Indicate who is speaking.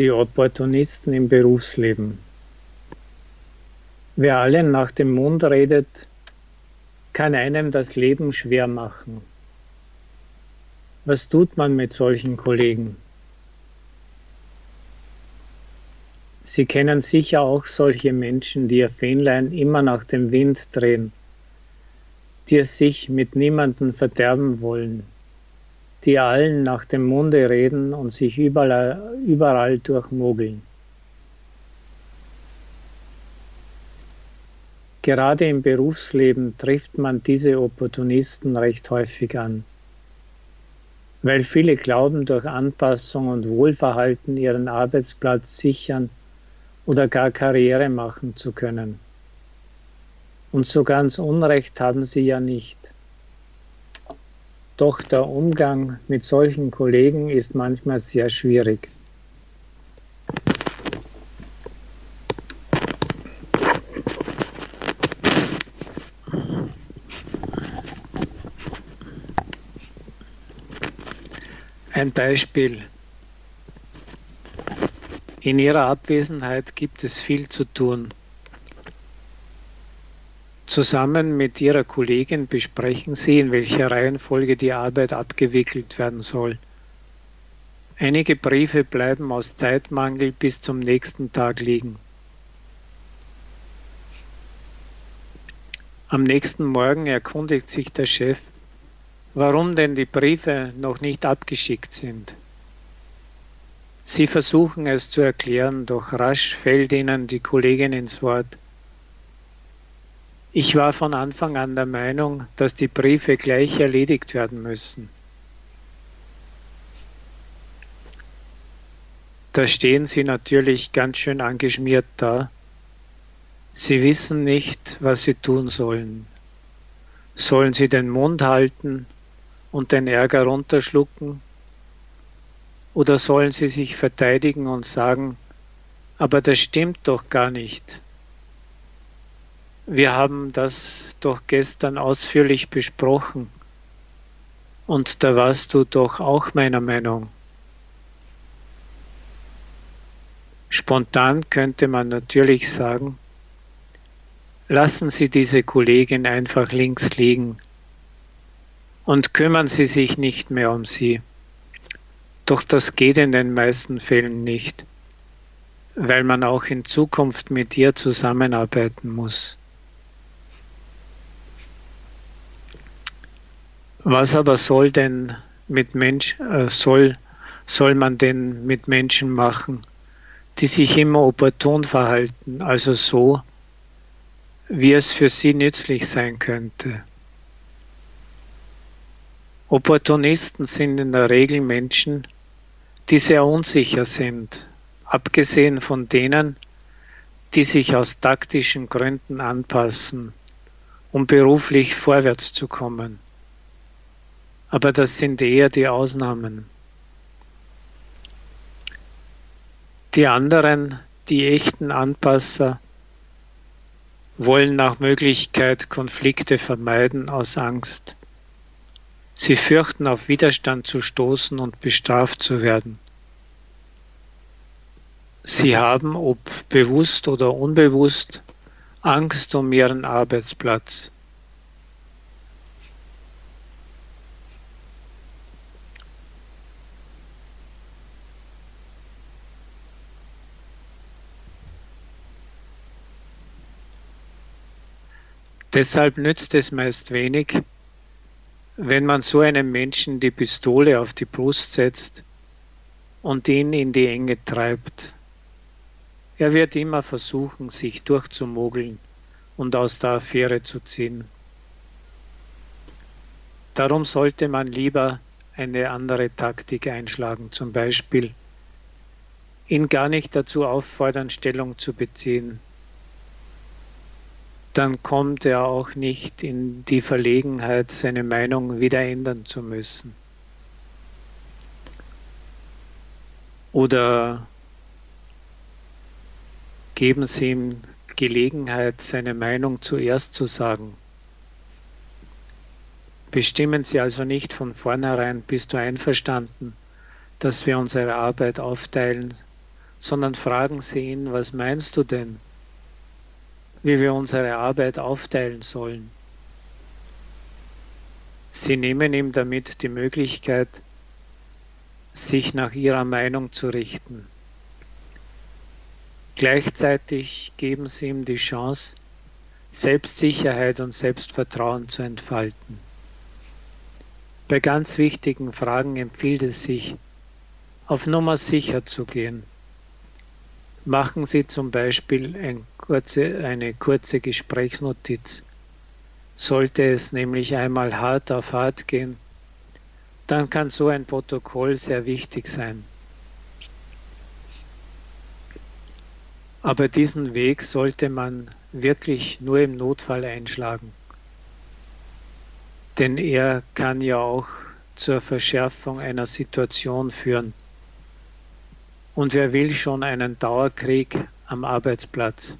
Speaker 1: Die Opportunisten im Berufsleben. Wer allen nach dem Mund redet, kann einem das Leben schwer machen. Was tut man mit solchen Kollegen? Sie kennen sicher auch solche Menschen, die ihr Fähnlein immer nach dem Wind drehen, die es sich mit niemandem verderben wollen, die allen nach dem Munde reden und sich überall, überall durchmogeln. Gerade im Berufsleben trifft man diese Opportunisten recht häufig an, weil viele glauben, durch Anpassung und Wohlverhalten ihren Arbeitsplatz sichern oder gar Karriere machen zu können. Und so ganz Unrecht haben sie ja nicht. Doch der Umgang mit solchen Kollegen ist manchmal sehr schwierig. Ein Beispiel. In Ihrer Abwesenheit gibt es viel zu tun. Zusammen mit Ihrer Kollegin besprechen Sie, in welcher Reihenfolge die Arbeit abgewickelt werden soll. Einige Briefe bleiben aus Zeitmangel bis zum nächsten Tag liegen. Am nächsten Morgen erkundigt sich der Chef, warum denn die Briefe noch nicht abgeschickt sind. Sie versuchen es zu erklären, doch rasch fällt ihnen die Kollegin ins Wort. Ich war von Anfang an der Meinung, dass die Briefe gleich erledigt werden müssen. Da stehen sie natürlich ganz schön angeschmiert da. Sie wissen nicht, was sie tun sollen. Sollen sie den Mund halten und den Ärger runterschlucken? Oder sollen sie sich verteidigen und sagen, aber das stimmt doch gar nicht. Wir haben das doch gestern ausführlich besprochen. Und da warst du doch auch meiner Meinung. Spontan könnte man natürlich sagen, lassen Sie diese Kollegin einfach links liegen und kümmern Sie sich nicht mehr um sie. Doch das geht in den meisten Fällen nicht, weil man auch in Zukunft mit ihr zusammenarbeiten muss. Was aber soll denn mit Mensch, äh, soll, soll man denn mit Menschen machen, die sich immer opportun verhalten, also so, wie es für sie nützlich sein könnte? Opportunisten sind in der Regel Menschen, die sehr unsicher sind, abgesehen von denen, die sich aus taktischen Gründen anpassen, um beruflich vorwärts zu kommen aber das sind eher die Ausnahmen. Die anderen, die echten Anpasser, wollen nach Möglichkeit Konflikte vermeiden aus Angst. Sie fürchten auf Widerstand zu stoßen und bestraft zu werden. Sie haben, ob bewusst oder unbewusst, Angst um ihren Arbeitsplatz. Deshalb nützt es meist wenig, wenn man so einem Menschen die Pistole auf die Brust setzt und ihn in die Enge treibt. Er wird immer versuchen, sich durchzumogeln und aus der Affäre zu ziehen. Darum sollte man lieber eine andere Taktik einschlagen, zum Beispiel ihn gar nicht dazu auffordern, Stellung zu beziehen, dann kommt er auch nicht in die Verlegenheit, seine Meinung wieder ändern zu müssen. Oder geben Sie ihm Gelegenheit, seine Meinung zuerst zu sagen. Bestimmen Sie also nicht von vornherein, bist du einverstanden, dass wir unsere Arbeit aufteilen, sondern fragen Sie ihn, was meinst du denn, wie wir unsere Arbeit aufteilen sollen? Sie nehmen ihm damit die Möglichkeit, sich nach ihrer Meinung zu richten. Gleichzeitig geben sie ihm die Chance, Selbstsicherheit und Selbstvertrauen zu entfalten. Bei ganz wichtigen Fragen empfiehlt es sich, auf Nummer sicher zu gehen. Machen Sie zum Beispiel ein kurze, eine kurze Gesprächsnotiz. Sollte es nämlich einmal hart auf hart gehen, dann kann so ein Protokoll sehr wichtig sein. Aber diesen Weg sollte man wirklich nur im Notfall einschlagen. Denn er kann ja auch zur Verschärfung einer Situation führen. Und wer will schon einen Dauerkrieg am Arbeitsplatz?